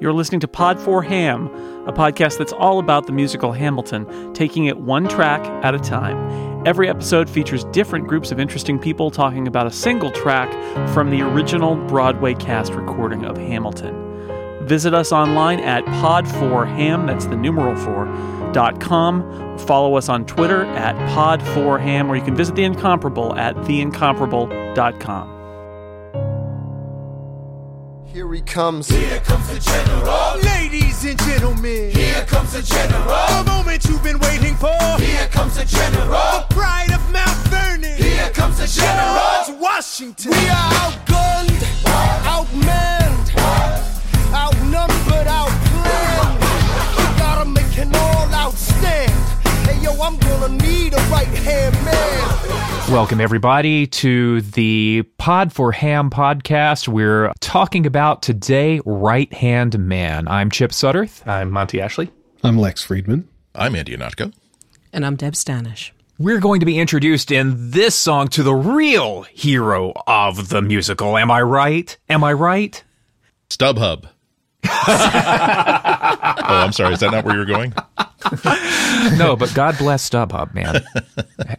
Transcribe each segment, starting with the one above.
You're listening to Pod 4 Ham, a podcast that's all about the musical Hamilton, taking it one track at a time. Every episode features different groups of interesting people talking about a single track from the original Broadway cast recording of Hamilton. Visit us online at pod4ham, that's the numeral 4, dot com. Follow us on Twitter at pod4ham, or you can visit The Incomparable at theincomparable.com. Here he comes. Here comes the general. Ladies and gentlemen, Here comes the general. the moment you've been waiting for. Here comes the general. The pride of Mount Vernon. Here comes the general. George Washington. We are outgunned, outmanned, outnumbered, I'm gonna need a right-hand man. Welcome, everybody, to the Pod for Ham podcast. We're talking about today Right Hand Man. I'm Chip Sudderth. I'm Monty Ashley. I'm Lex Friedman. I'm Andy Ihnatko. And I'm Deb Stanish. We're going to be introduced in this song to the real hero of the musical. Am I right? Am I right? StubHub. oh, I'm sorry. Is that not where you're going? No, but God bless StubHub, man.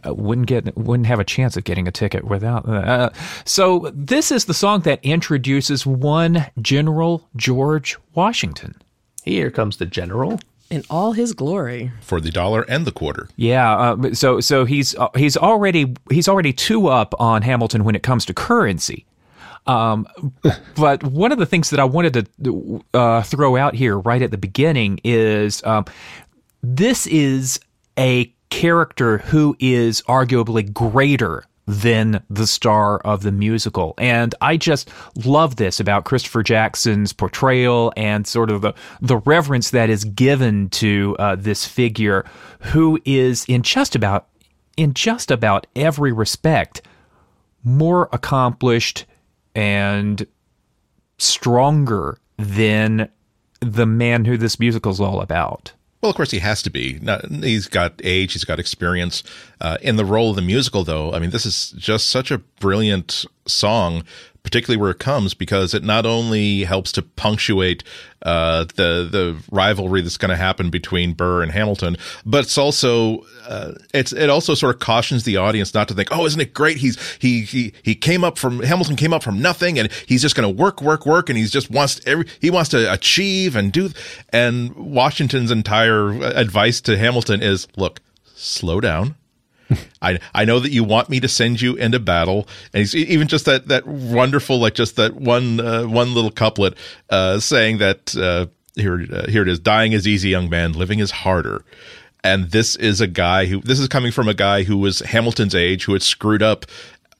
Wouldn't get, wouldn't have a chance of getting a ticket without. Uh, so this is the song that introduces one General George Washington. Here comes the general. In all his glory. For the dollar and the quarter. Yeah, uh, so so he's uh, he's already he's already two up on Hamilton when it comes to currency. Um, but one of the things that I wanted to uh, throw out here right at the beginning is um, this is a character who is arguably greater than the star of the musical. And I just love this about Christopher Jackson's portrayal and sort of the, the reverence that is given to uh, this figure who is in just about in just about every respect more accomplished and stronger than the man who this musical is all about. Well, of course, he has to be. He's got age, he's got experience. Uh, in the role of the musical, though, I mean, this is just such a brilliant song, particularly where it comes, because it not only helps to punctuate uh, the the rivalry that's going to happen between Burr and Hamilton, but it's also uh, it's it also sort of cautions the audience not to think, oh, isn't it great? He's he he he came up from Hamilton came up from nothing, and he's just going to work work work, and he's just wants every he wants to achieve and do. And Washington's entire advice to Hamilton is, look, slow down. I I know that you want me to send you into battle, and he's even just that that wonderful like just that one uh, one little couplet uh, saying that uh, here uh, here it is dying is easy, young man, living is harder. And this is a guy who this is coming from a guy who was Hamilton's age, who had screwed up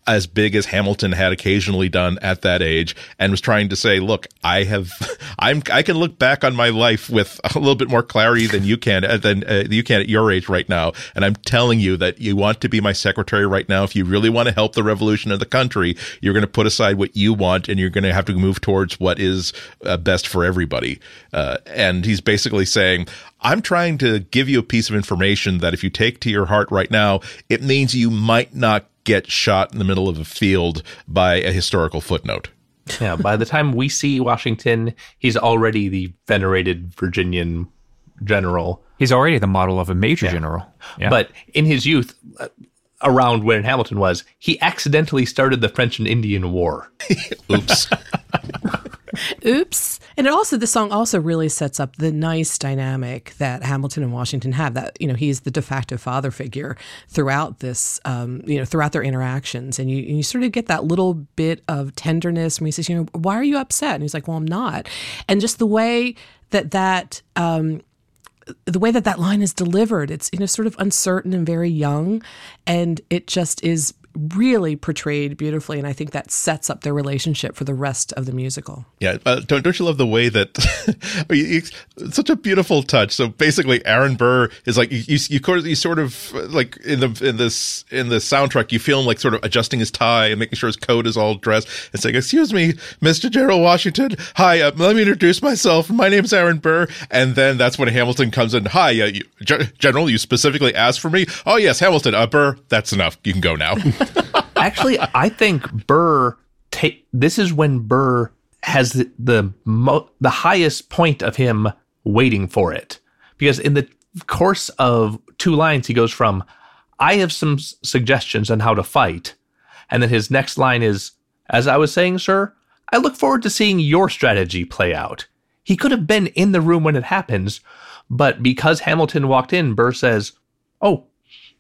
as big as Hamilton had occasionally done at that age and was trying to say, look, I have, I'm, I can look back on my life with a little bit more clarity than you can, uh, than uh, you can at your age right now. And I'm telling you that you want to be my secretary right now. If you really want to help the revolution of the country, you're going to put aside what you want and you're going to have to move towards what is uh, best for everybody. Uh, and he's basically saying, I'm trying to give you a piece of information that if you take to your heart right now, it means you might not get shot in the middle of a field by a historical footnote. Yeah, by the time we see Washington, he's already the venerated Virginian general. He's already the model of a major general. Yeah. But in his youth, uh, around when Hamilton was, he accidentally started the French and Indian War. Oops. Oops. And it also, the song also really sets up the nice dynamic that Hamilton and Washington have that, you know, he's the de facto father figure throughout this, um, you know, throughout their interactions. And you, and you sort of get that little bit of tenderness when he says, you know, why are you upset? And he's like, well, I'm not. And just the way that that, um, the way that that line is delivered, it's you know sort of uncertain and very young, and it just is really portrayed beautifully, and I think that sets up their relationship for the rest of the musical. Yeah, uh, don't don't you love the way that it's such a beautiful touch? So basically, Aaron Burr is like you you, you, you sort of like in the in this in the soundtrack, you feel him like sort of adjusting his tie and making sure his coat is all dressed and saying, "Excuse me, Mr. Gerald Washington. Hi, uh, let me introduce myself. My name's Aaron Burr." And then that's when Hamilton comes in. Hi, uh, you, General, you specifically asked for me. Oh yes, Hamilton. Uh, Burr, that's enough. You can go now. Actually, I think Burr. This is when Burr has the the, mo- the highest point of him waiting for it because in the course of two lines he goes from I have some s- suggestions on how to fight and then his next line is as I was saying sir I look forward to seeing your strategy play out. He could have been in the room when it happens, but because Hamilton walked in, Burr says, "Oh,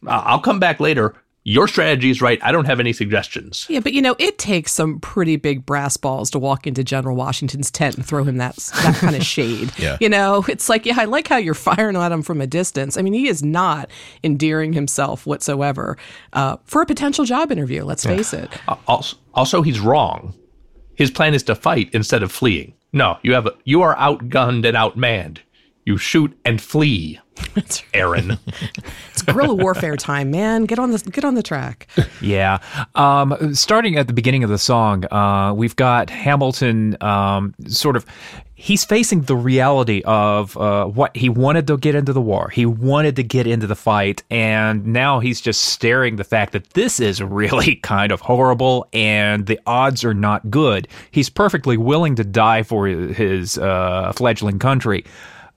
I'll come back later. Your strategy is right. I don't have any suggestions." Yeah, but you know, it takes some pretty big brass balls to walk into General Washington's tent and throw him that that kind of shade. Yeah. You know, it's like, yeah, I like how you're firing at him from a distance. I mean, he is not endearing himself whatsoever uh, for a potential job interview. Let's face it. Also, also, he's wrong. His plan is to fight instead of fleeing. No, you have a, you are outgunned and outmanned. You shoot and flee, Aaron. It's guerrilla warfare time, man. Get on the get on the track. Yeah. Um, starting at the beginning of the song, uh, we've got Hamilton um, sort of. He's facing the reality of uh, what he wanted to get into the war. He wanted to get into the fight, and now he's just staring the fact that this is really kind of horrible and the odds are not good. He's perfectly willing to die for his uh, fledgling country.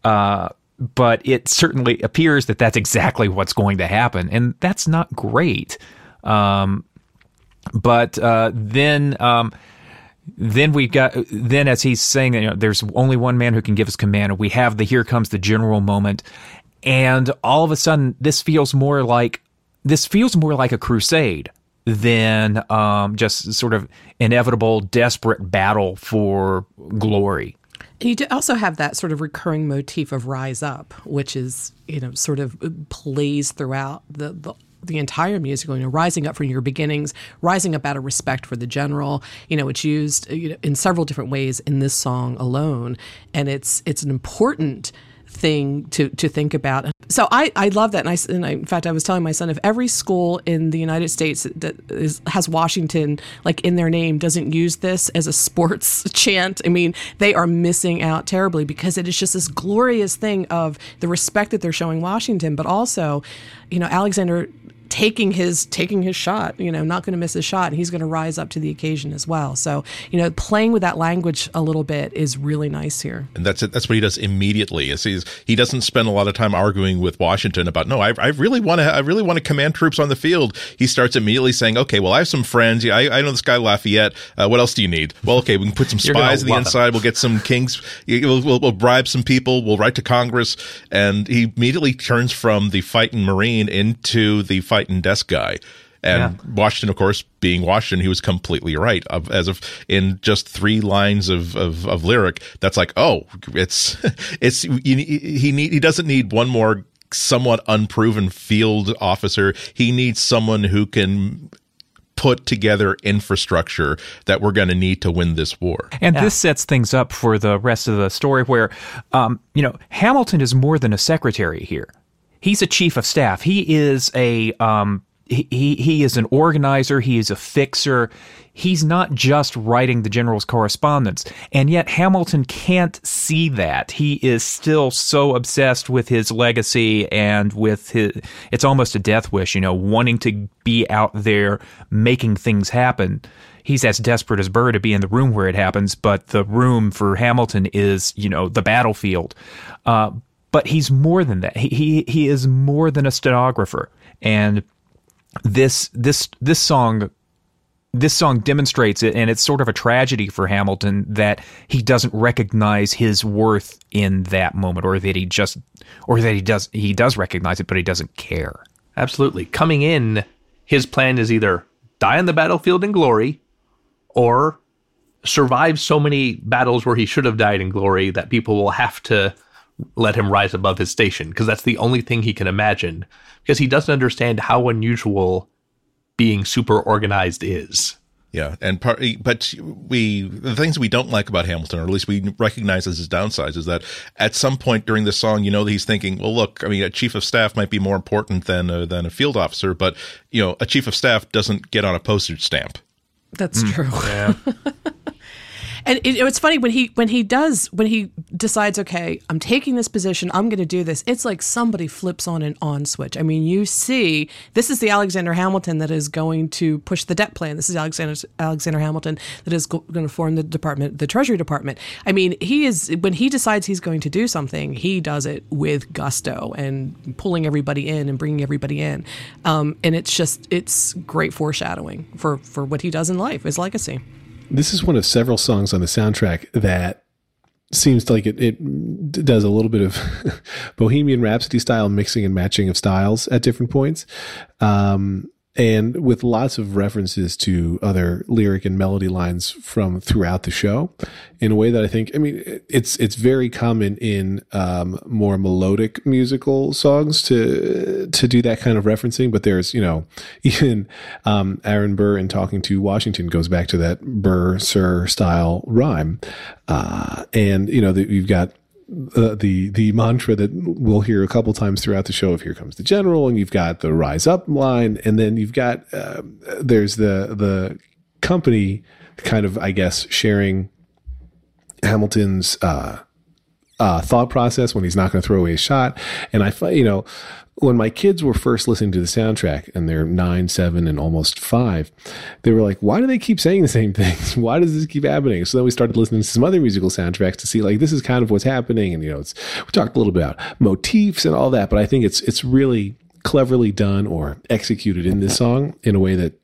Uh, but it certainly appears that that's exactly what's going to happen, and that's not great. Um, but uh, then, um, then we got then as he's saying, you know, there's only one man who can give us command, and we have the here comes the general moment, and all of a sudden, this feels more like this feels more like a crusade than um, just sort of inevitable, desperate battle for glory. You also have that sort of recurring motif of rise up, which is you know sort of uh, plays throughout the the, the entire musical. You know, rising up from your beginnings, rising up out of respect for the general. You know, it's used uh, you know, in several different ways in this song alone, and it's it's an important thing to to think about. So I, I love that, and, I, and I, in fact I was telling my son if every school in the United States that is, has Washington like in their name doesn't use this as a sports chant, I mean they are missing out terribly because it is just this glorious thing of the respect that they're showing Washington, but also, you know Alexander taking his taking his shot you know not going to miss his shot and he's going to rise up to the occasion as well so you know playing with that language a little bit is really nice here and that's it. That's what he does immediately. Is he's, he doesn't spend a lot of time arguing with Washington about no, I, I really want to, I really want to command troops on the field. He starts immediately saying, okay, well, I have some friends. Yeah, I, I know this guy Lafayette. Uh, what else do you need? Well, okay, we can put some spies on the love him. inside. We'll get some kings. We'll, we'll, we'll bribe some people. We'll write to Congress, and he immediately turns from the fighting marine into the fighting desk guy. And Washington, of course, being Washington, he was completely right. Of, as of in just three lines of, of, of lyric, that's like, oh, it's it's you, he need he doesn't need one more somewhat unproven field officer. He needs someone who can put together infrastructure that we're going to need to win this war. And this sets things up for the rest of the story where, um, you know, Hamilton is more than a secretary here. He's a chief of staff. He is a, um, he, he is an organizer. He is a fixer. He's not just writing the general's correspondence. And yet Hamilton can't see that. He is still so obsessed with his legacy and with his, it's almost a death wish, you know, wanting to be out there making things happen he's as desperate as Burr to be in the room where it happens, but the room for Hamilton is, you know, the battlefield. Uh, but he's more than that. He, he he is more than a stenographer, and this this this song this song demonstrates it and it's sort of a tragedy for Hamilton that he doesn't recognize his worth in that moment or that he just or that he does he does recognize it but he doesn't care. Absolutely. Coming in, his plan is either die on the battlefield in glory or survive so many battles where he should have died in glory that people will have to let him rise above his station because that's the only thing he can imagine because he doesn't understand how unusual being super organized is. Yeah, and part, but we the things we don't like about Hamilton, or at least we recognize as his downsides, is that at some point during the song, you know, that he's thinking, well, look, I mean, a chief of staff might be more important than a, than a field officer, but you know, a chief of staff doesn't get on a postage stamp. That's hmm. true. And it, it's funny when he when he does when he decides, okay, I'm taking this position, I'm going to do this. It's like somebody flips on an on switch. I mean, you see, this is the Alexander Hamilton that is going to push the debt plan. This is Alexander Alexander Hamilton that is go- going to form the department, the Treasury Department. I mean, he is when he decides he's going to do something, he does it with gusto and pulling everybody in and bringing everybody in. Um, and it's just it's great foreshadowing for for what he does in life, his legacy. This is one of several songs on the soundtrack that seems like it, it does a little bit of Bohemian Rhapsody style mixing and matching of styles at different points. Um, and with lots of references to other lyric and melody lines from throughout the show in a way that I think, I mean, it's, it's very common in, um, more melodic musical songs to, to do that kind of referencing. But there's, you know, even, um, Aaron Burr in talking to Washington goes back to that Burr Sir style rhyme. Uh, and, you know, that you've got, uh, the the mantra that we'll hear a couple times throughout the show of "Here comes the general," and you've got the "Rise up" line, and then you've got uh, there's the the company kind of I guess sharing Hamilton's uh, uh, thought process when he's not going to throw away a shot, and I you know when my kids were first listening to the soundtrack and they're nine, seven, and almost five, they were like, why do they keep saying the same things? why does this keep happening? So then we started listening to some other musical soundtracks to see like, this is kind of what's happening. And, you know, it's, we talked a little bit about motifs and all that, but I think it's, it's really cleverly done or executed in this song in a way that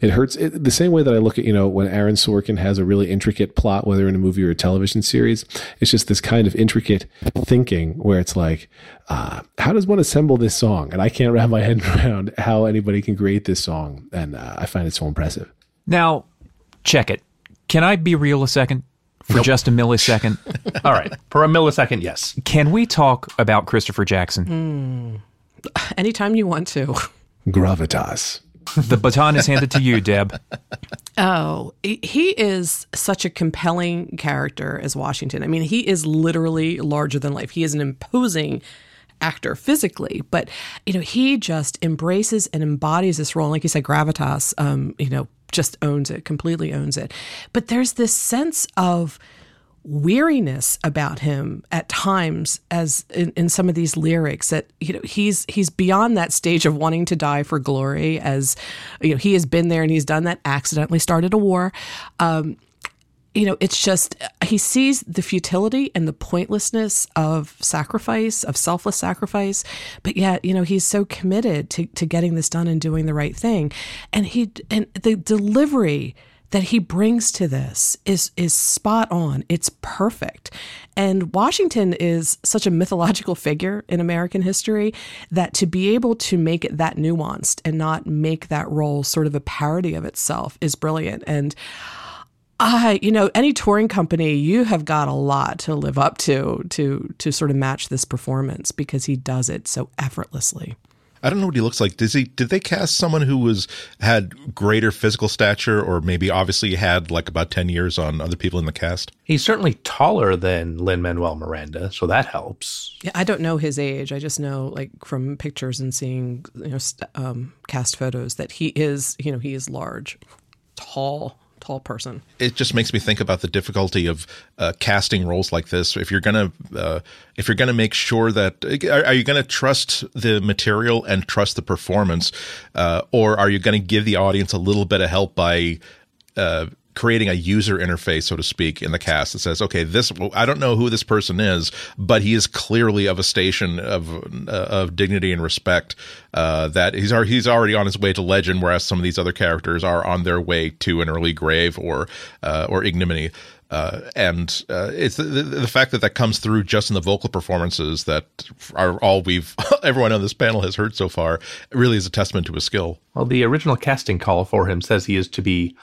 it hurts it, the same way that I look at, you know, when Aaron Sorkin has a really intricate plot, whether in a movie or a television series, it's just this kind of intricate thinking where it's like, uh, how does one assemble this song? And I can't wrap my head around how anybody can create this song. And uh, I find it so impressive. Now, check it. Can I be real a second? For just a millisecond. All right. For a millisecond, yes. Can we talk about Christopher Jackson? Anytime you want to. Gravitas. The baton is handed to you, Deb. Oh, he- is such a compelling character as Washington. I mean, he is literally larger than life. He is an imposing actor physically, but you know, he just embraces and embodies this role. Like you said, gravitas, um, you know, just owns it, completely owns it. But there's this sense of weariness about him at times as in, in some of these lyrics that you know he's he's beyond that stage of wanting to die for glory as you know he has been there and he's done that accidentally started a war. Um you know it's just he sees the futility and the pointlessness of sacrifice of selfless sacrifice but yet you know he's so committed to to getting this done and doing the right thing. And he and the delivery that he brings to this is is spot on. It's perfect. And Washington is such a mythological figure in American history that to be able to make it that nuanced and not make that role sort of a parody of itself is brilliant. And I, you know, any touring company, you have got a lot to live up to to to sort of match this performance because he does it so effortlessly. I don't know what he looks like. Does he? Did they cast someone who was had greater physical stature, or maybe obviously had like about ten years on other people in the cast? He's certainly taller than Lin Manuel Miranda, so that helps. Yeah, I don't know his age. I just know, like from pictures and seeing, you know, st- um, cast photos, that he is, you know, he is large, tall, tall person. It just makes me think about the difficulty of uh, casting roles like this. If you're gonna, uh, if you're gonna make sure that, are, are you gonna trust the material and trust the performance, uh, or are you gonna give the audience a little bit of help by uh, creating a user interface, so to speak, in the cast that says, okay, this I don't know who this person is, but he is clearly of a station of uh, of dignity and respect. Uh, that he's already, he's already on his way to legend, whereas some of these other characters are on their way to an early grave or uh, or ignominy. Uh, and uh, it's the, the, the fact that that comes through just in the vocal performances that are all we've everyone on this panel has heard so far really is a testament to his skill. Well, the original casting call for him says he is to be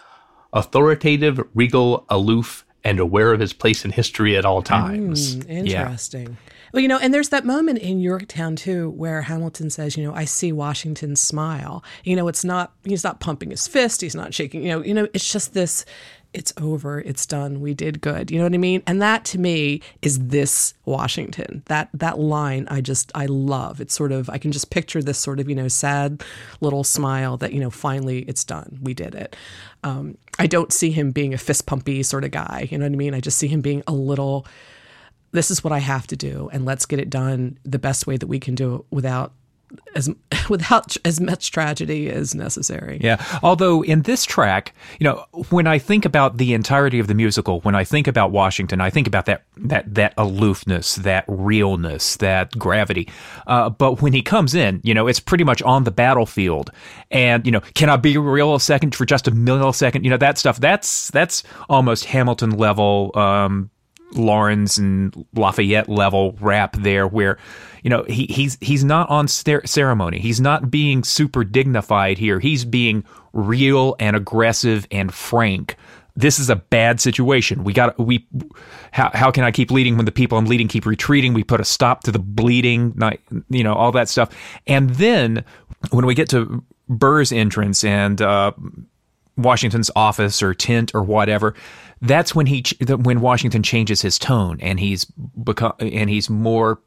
authoritative, regal, aloof, and aware of his place in history at all times. Mm, interesting. Well, you know, and there's that moment in Yorktown too where Hamilton says, you know, I see Washington smile. You know, it's not he's not pumping his fist, he's not shaking, you know, you know, it's just this it's over, it's done, we did good. You know what I mean? And that to me is this Washington. That that line I just I love. It's sort of I can just picture this sort of, you know, sad little smile that, you know, finally it's done. We did it. Um, I don't see him being a fist pumpy sort of guy. You know what I mean? I just see him being a little this is what I have to do and let's get it done the best way that we can do it without as without as much tragedy as necessary. Yeah. Although in this track, you know, when I think about the entirety of the musical, when I think about Washington, I think about that that that aloofness, that realness, that gravity. Uh, but when he comes in, you know, it's pretty much on the battlefield, and you know, can I be real a second for just a millisecond? You know, that stuff. That's that's almost Hamilton level. Um, Laurens and Lafayette level rap there, where you know he, he's he's not on ceremony. He's not being super dignified here. He's being real and aggressive and frank. This is a bad situation. We got we. How how can I keep leading when the people I'm leading keep retreating? We put a stop to the bleeding, not, you know, all that stuff. And then when we get to Burr's entrance and uh, Washington's office or tent or whatever, that's when he when Washington changes his tone and he's become and he's more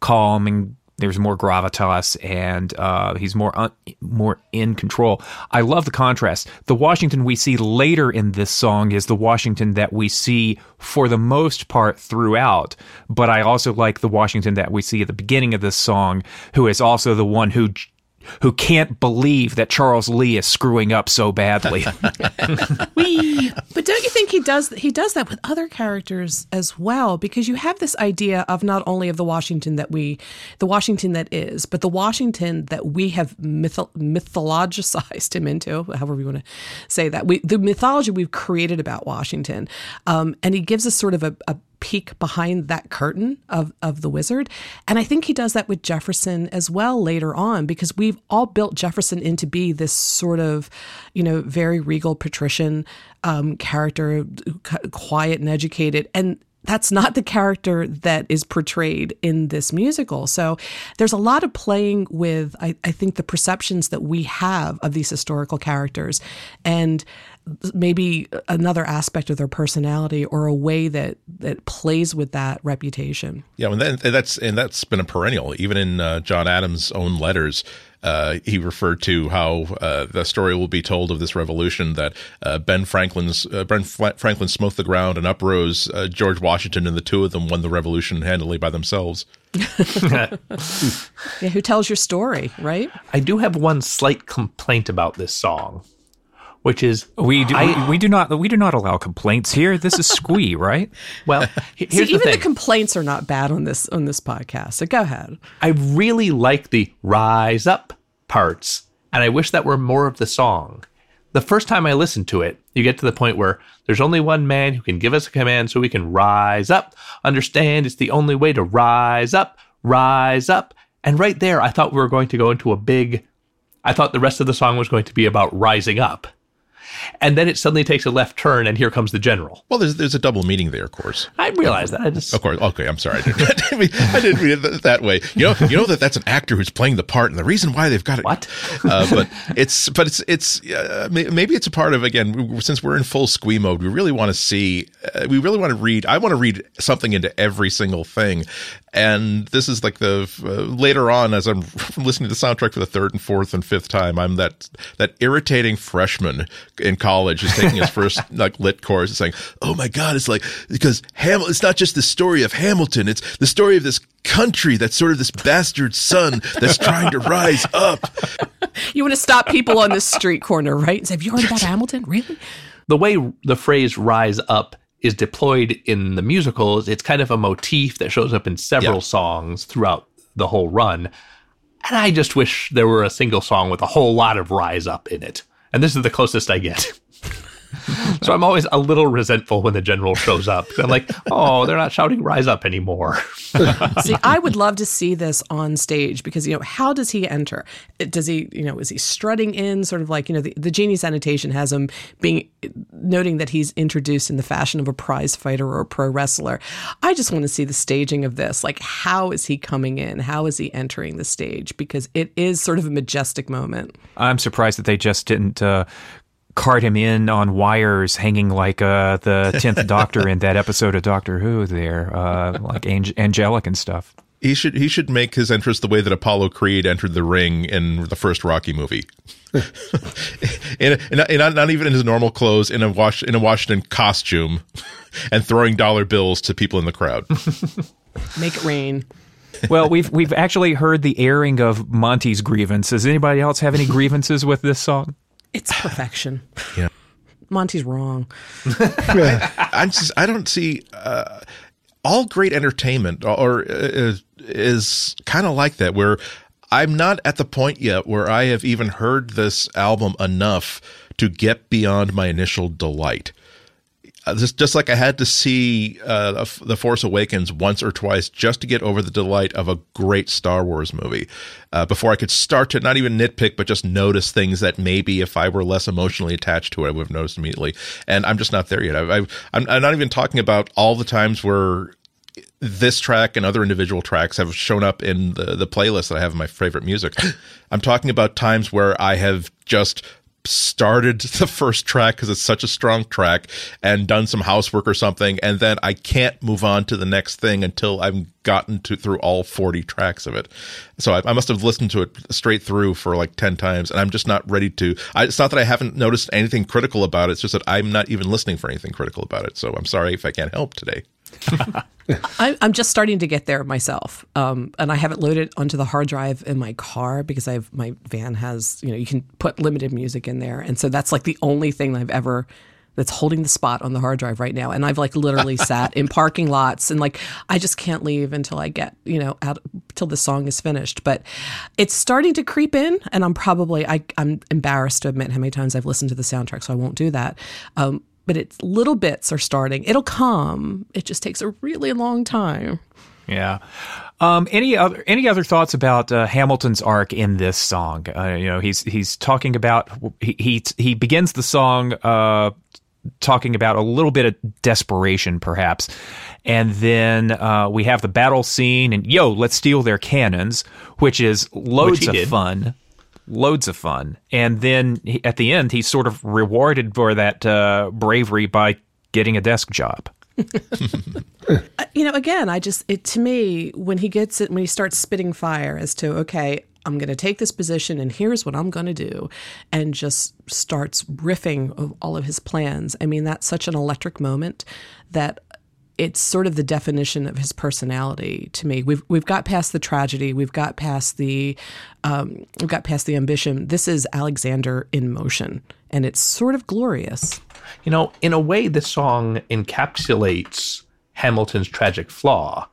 calm and there's more gravitas and uh, he's more un, more in control. I love the contrast. The Washington we see later in this song is the Washington that we see for the most part throughout. But I also like the Washington that we see at the beginning of this song, who is also the one who who can't believe that Charles Lee is screwing up so badly. Wee. But don't you think he does he does that with other characters as well? Because you have this idea of not only of the Washington that we the Washington that is, but the Washington that we have mytho- mythologized him into, however you want to say that. We the mythology we've created about Washington. Um, and he gives us sort of a, a peek behind that curtain of, of the wizard. And I think he does that with Jefferson as well later on, because we've all built Jefferson into be this sort of, you know, very regal patrician um, character, quiet and educated. And that's not the character that is portrayed in this musical. So there's a lot of playing with, I, I think, the perceptions that we have of these historical characters. And maybe another aspect of their personality or a way that that plays with that reputation. Yeah, and, that, and that's and that's been a perennial. Even in uh, John Adams' own letters, uh, he referred to how uh, the story will be told of this revolution that uh, Ben Franklin's uh, Ben Franklin smote the ground and uprose uh, George Washington, and the two of them won the revolution handily by themselves. yeah, who tells your story, right? I do have one slight complaint about this song which is we do I, we do not we do not allow complaints here. This is squee, right? Well, here's See, the even thing. the complaints are not bad on this on this podcast. So go ahead. I really like the rise up parts, and I wish that were more of the song. The first time I listened to it, you get to the point where there's only one man who can give us a command so we can rise up. Understand it's the only way to rise up, rise up. And right there, I thought we were going to go into a big I thought the rest of the song was going to be about rising up and then it suddenly takes a left turn, and here comes the general. Well, there's there's a double meaning there, of course. I realize that. I just, of course. Okay, I'm sorry. I didn't, I didn't, mean, I didn't mean it that way. You know, you know that that's an actor who's playing the part, and the reason why they've got it. What? Uh, but it's but it's it's uh, maybe it's a part of again since we're in full squee mode, we really want to see, uh, we really want to read. I want to read something into every single thing, and this is like the uh, later on as I'm listening to the soundtrack for the third and fourth and fifth time, I'm that that irritating freshman in college who's taking his first like lit course and saying, "Oh my god, it's like because Hamilton. It's not just the story of Hamilton; it's the story of this country that's sort of this bastard son that's trying to rise up." You want to stop people on the street corner, right? And say, "Have you heard about Hamilton? Really?" The way the phrase "rise up." is deployed in the musicals. It's kind of a motif that shows up in several yeah. songs throughout the whole run. And I just wish there were a single song with a whole lot of rise up in it. And this is the closest I get. So I'm always a little resentful when the general shows up. I'm like, oh, they're not shouting "Rise up" anymore. see, I would love to see this on stage because you know, how does he enter? Does he, you know, is he strutting in, sort of like you know, the, the Genius annotation has him being noting that he's introduced in the fashion of a prize fighter or a pro wrestler. I just want to see the staging of this. Like, how is he coming in? How is he entering the stage? Because it is sort of a majestic moment. I'm surprised that they just didn't uh, cart him in on wires hanging like uh, the 10th Doctor in that episode of Doctor Who there, uh, like Ang- angelic and stuff. He should he should make his entrance the way that Apollo Creed entered the ring in the first Rocky movie. in, in, in not, not even in his normal clothes, in a wash in a Washington costume, and throwing dollar bills to people in the crowd. Make it rain. Well, we've we've actually heard the airing of Monty's grievance. Does anybody else have any grievances with this song? It's perfection. Yeah. Monty's wrong. I'm just I don't see uh, all great entertainment or uh, is kind of like that where I'm not at the point yet where I have even heard this album enough to get beyond my initial delight. Uh, just, just like I had to see uh, The Force Awakens once or twice just to get over the delight of a great Star Wars movie uh, before I could start to not even nitpick, but just notice things that maybe if I were less emotionally attached to it, I would have noticed immediately. And I'm just not there yet. I, I'm, I'm not even talking about all the times where this track and other individual tracks have shown up in the, the playlist that I have in my favorite music. I'm talking about times where I have just started the first track because it's such a strong track and done some housework or something and then i can't move on to the next thing until i've gotten to through all 40 tracks of it. So i, I must have listened to it straight through for like 10 times and i'm just not ready to I, it's not that i haven't noticed anything critical about it it's just that i'm not even listening for anything critical about it so i'm sorry if i can't help today I, I'm just starting to get there myself, um, and I haven't loaded onto the hard drive in my car because I've my van has you know you can put limited music in there, and so that's like the only thing I've ever that's holding the spot on the hard drive right now. And I've like literally sat in parking lots and like I just can't leave until I get you know out till the song is finished. But it's starting to creep in, and I'm probably I, I'm embarrassed to admit how many times I've listened to the soundtrack, so I won't do that. Um, but it's little bits are starting. It'll come. It just takes a really long time. Yeah. Um, any other any other thoughts about uh, Hamilton's arc in this song? Uh, you know, he's he's talking about he he, he begins the song uh, talking about a little bit of desperation, perhaps, and then uh, we have the battle scene, and yo, let's steal their cannons, which is loads Which of did. fun. Loads of fun, and then he, at the end, he's sort of rewarded for that uh, bravery by getting a desk job. You know, again, I just it to me when he gets it when he starts spitting fire as to okay, I'm going to take this position and here's what I'm going to do, and just starts riffing of all of his plans. I mean, that's such an electric moment that it's sort of the definition of his personality to me. We've we've got past the tragedy, we've got past the um, we've got past the ambition. This is Alexander in motion, and it's sort of glorious. You know, in a way, this song encapsulates Hamilton's tragic flaw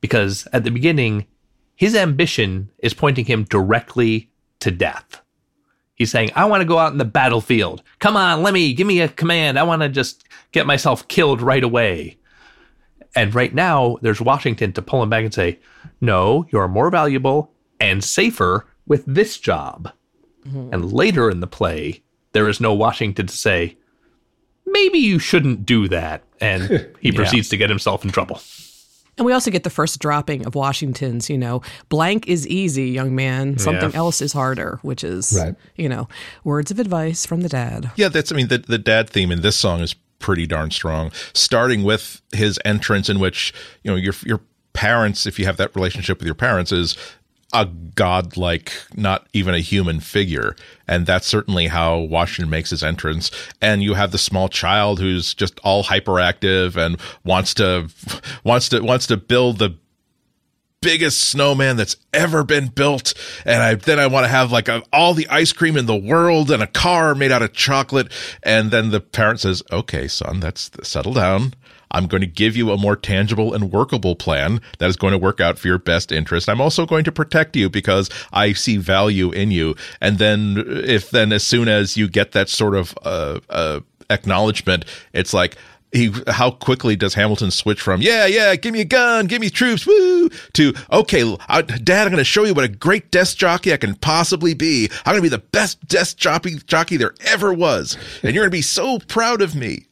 because at the beginning, his ambition is pointing him directly to death. He's saying, I want to go out in the battlefield. Come on, let me, give me a command. I want to just get myself killed right away. And right now, there's Washington to pull him back and say, No, you're more valuable and safer with this job. Mm-hmm. And later in the play, there is no Washington to say, maybe you shouldn't do that. And he proceeds to get himself in trouble. And we also get the first dropping of Washington's, you know, blank is easy, young man. Something Yeah. else is harder, which is, Right. you know, words of advice from the dad. Yeah, that's. I mean, the the dad theme in this song is pretty darn strong. Starting with his entrance, in which you know your your parents, if you have that relationship with your parents, is a godlike, not even a human figure, and that's certainly how Washington makes his entrance. And you have the small child who's just all hyperactive and wants to wants to wants to build the biggest snowman that's ever been built and I then I want to have like a, all the ice cream in the world and a car made out of chocolate and then the parent says okay son that's settle down I'm going to give you a more tangible and workable plan that is going to work out for your best interest. I'm also going to protect you because I see value in you. And then, if then, as soon as you get that sort of uh, uh, acknowledgement, it's like, he how quickly does Hamilton switch from yeah yeah give me a gun give me troops woo to okay I, dad I'm going to show you what a great desk jockey I can possibly be I'm going to be the best desk jockey jockey there ever was and you're going to be so proud of me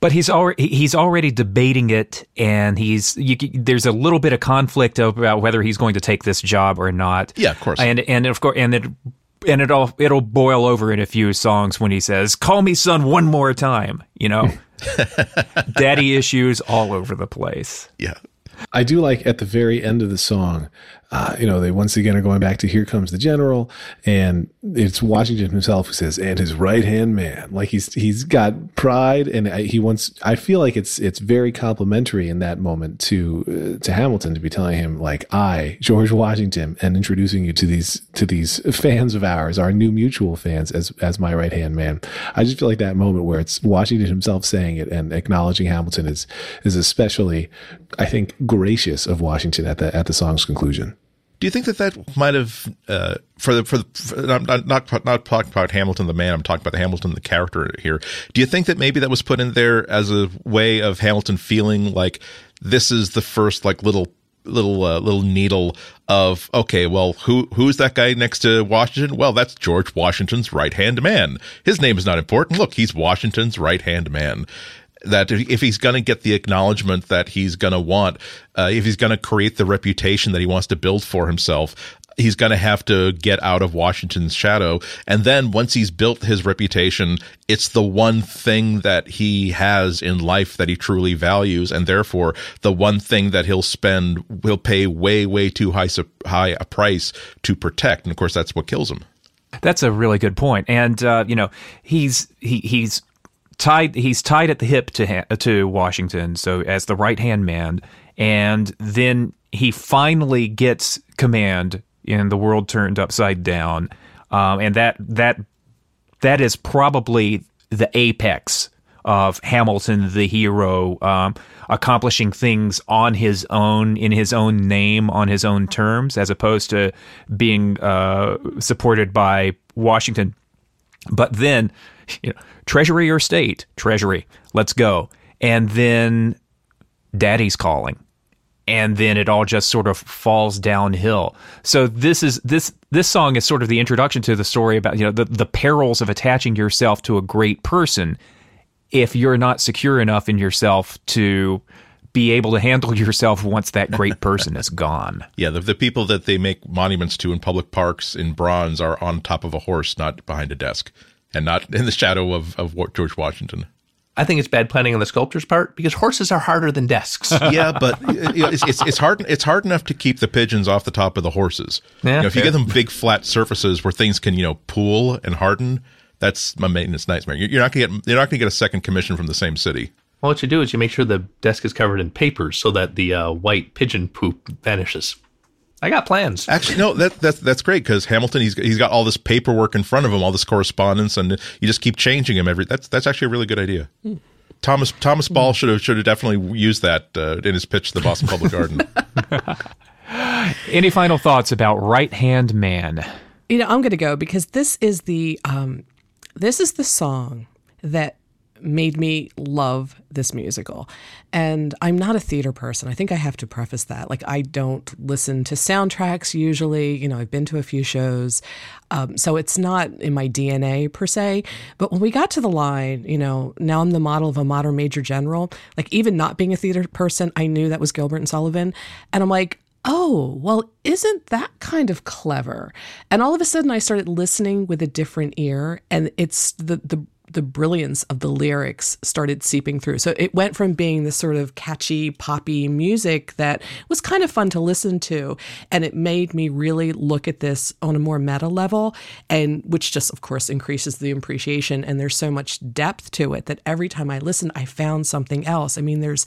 But he's already he's already debating it, and he's you, there's a little bit of conflict about whether he's going to take this job or not. Yeah, of course. And and of course, and it and it'll it'll boil over in a few songs when he says, "Call me son one more time." You know, daddy issues all over the place. Yeah. I do like at the very end of the song, uh, you know, they once again are going back to "Here Comes the General," and it's Washington himself who says, "And his right hand man." Like he's he's got pride, and he wants. I feel like it's it's very complimentary in that moment to uh, to Hamilton to be telling him like, "I, George Washington," and introducing you to these to these fans of ours, our new mutual fans, as as my right hand man. I just feel like that moment where it's Washington himself saying it and acknowledging Hamilton is is especially, I think, gracious of Washington at the at the song's conclusion. Do you think that that might have uh, for the for the for, I'm not not not talking about Hamilton the man. I'm talking about the Hamilton the character here. Do you think that maybe that was put in there as a way of Hamilton feeling like this is the first like little little uh, little needle of okay, well, who who's that guy next to Washington? Well, that's George Washington's right hand man. His name is not important. Look, he's Washington's right hand man that if he's going to get the acknowledgement that he's going to want, uh, if he's going to create the reputation that he wants to build for himself, he's going to have to get out of Washington's shadow. And then once he's built his reputation, it's the one thing that he has in life that he truly values. And therefore, the one thing that he'll spend, will pay way, way too high, high a price to protect. And of course, that's what kills him. That's a really good point. And, uh, you know, he's, he, he's, tied he's tied at the hip to ha- to Washington so as the right hand man and then he finally gets command and the world turned upside down. Um, and that that that is probably the apex of Hamilton the hero um, accomplishing things on his own in his own name on his own terms as opposed to being uh, supported by Washington but then you know, treasury or state, treasury, let's go. And then daddy's calling. And then it all just sort of falls downhill. So this is this this song is sort of the introduction to the story about you know the, the perils of attaching yourself to a great person if you're not secure enough in yourself to be able to handle yourself once that great person is gone. Yeah, the, the people that they make monuments to in public parks in bronze are on top of a horse, not behind a desk and not in the shadow of, of George Washington. I think it's bad planning on the sculptor's part because horses are harder than desks. yeah, but you know, it's, it's, it's hard it's hard enough to keep the pigeons off the top of the horses. Yeah, you know, if you yeah. give them big flat surfaces where things can you know pool and harden, that's my maintenance nightmare. You're not gonna get you're not gonna get a second commission from the same city. Well, what you do is you make sure the desk is covered in papers so that the uh, white pigeon poop vanishes. I got plans. Actually, no, that that's that's great because Hamilton he's he's got all this paperwork in front of him, all this correspondence, and you just keep changing him every. That's that's actually a really good idea. Thomas Thomas Ball should have should have definitely used that uh, in his pitch to the Boston Public Garden. Any final thoughts about Right Hand Man? You know, I'm going to go because this is the um, this is the song that made me love this musical. And I'm not a theater person. I think I have to preface that. Like, I don't listen to soundtracks usually. You know, I've been to a few shows. Um, so it's not in my DNA per se. But when we got to the line, you know, now I'm the model of a modern major general. Like, even not being a theater person, I knew that was Gilbert and Sullivan. And I'm like, oh, well, isn't that kind of clever? And all of a sudden I started listening with a different ear and it's the the the brilliance of the lyrics started seeping through. So it went from being this sort of catchy, poppy music that was kind of fun to listen to. And it made me really look at this on a more meta level, and which just, of course, increases the appreciation. And there's so much depth to it that every time I listen, I found something else. I mean, there's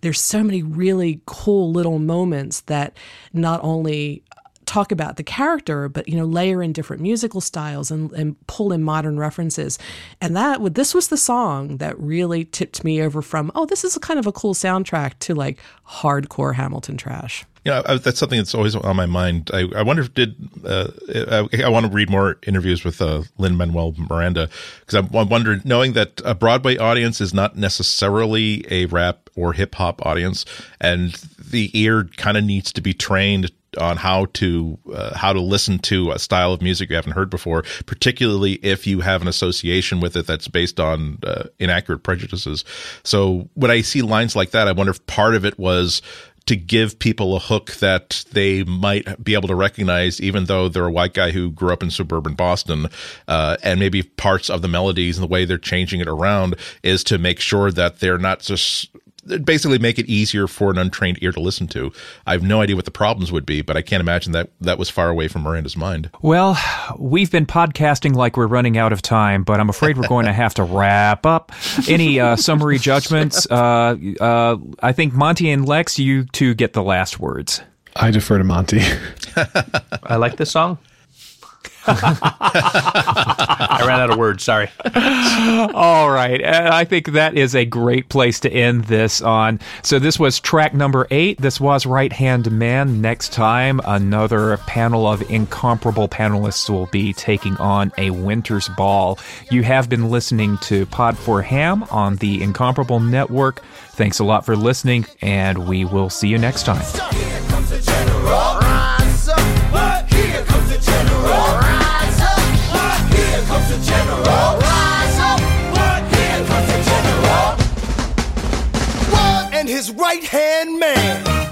there's so many really cool little moments that not only talk about the character, but you know, layer in different musical styles and, and pull in modern references. And that would this was the song that really tipped me over from, oh, this is a kind of a cool soundtrack to like hardcore Hamilton trash. You know, I, that's something that's always on my mind. I, I wonder if did uh, I, I, want to read more interviews with uh, Lin Manuel Miranda because I wondered, knowing that a Broadway audience is not necessarily a rap or hip hop audience, and the ear kind of needs to be trained on how to uh, how to listen to a style of music you haven't heard before, particularly if you have an association with it that's based on uh, inaccurate prejudices. So when I see lines like that, I wonder if part of it was to give people a hook that they might be able to recognize, even though they're a white guy who grew up in suburban Boston, uh, and maybe parts of the melodies and the way they're changing it around is to make sure that they're not just basically make it easier for an untrained ear to listen to. I have no idea what the problems would be, but I can't imagine that that was far away from Miranda's mind. Well, we've been podcasting like we're running out of time, but I'm afraid we're going to have to wrap up. Any uh, summary judgments? Uh, uh, I think Monty and Lex, you two get the last words. I defer to Monty. I like this song. I ran out of words. Sorry. All right. And I think that is a great place to end this on. So, this was track number eight. This was Right Hand Man. Next time, another panel of incomparable panelists will be taking on a winter's ball. You have been listening to Pod for Ham on the Incomparable Network. Thanks a lot for listening, and we will see you next time. His right hand man.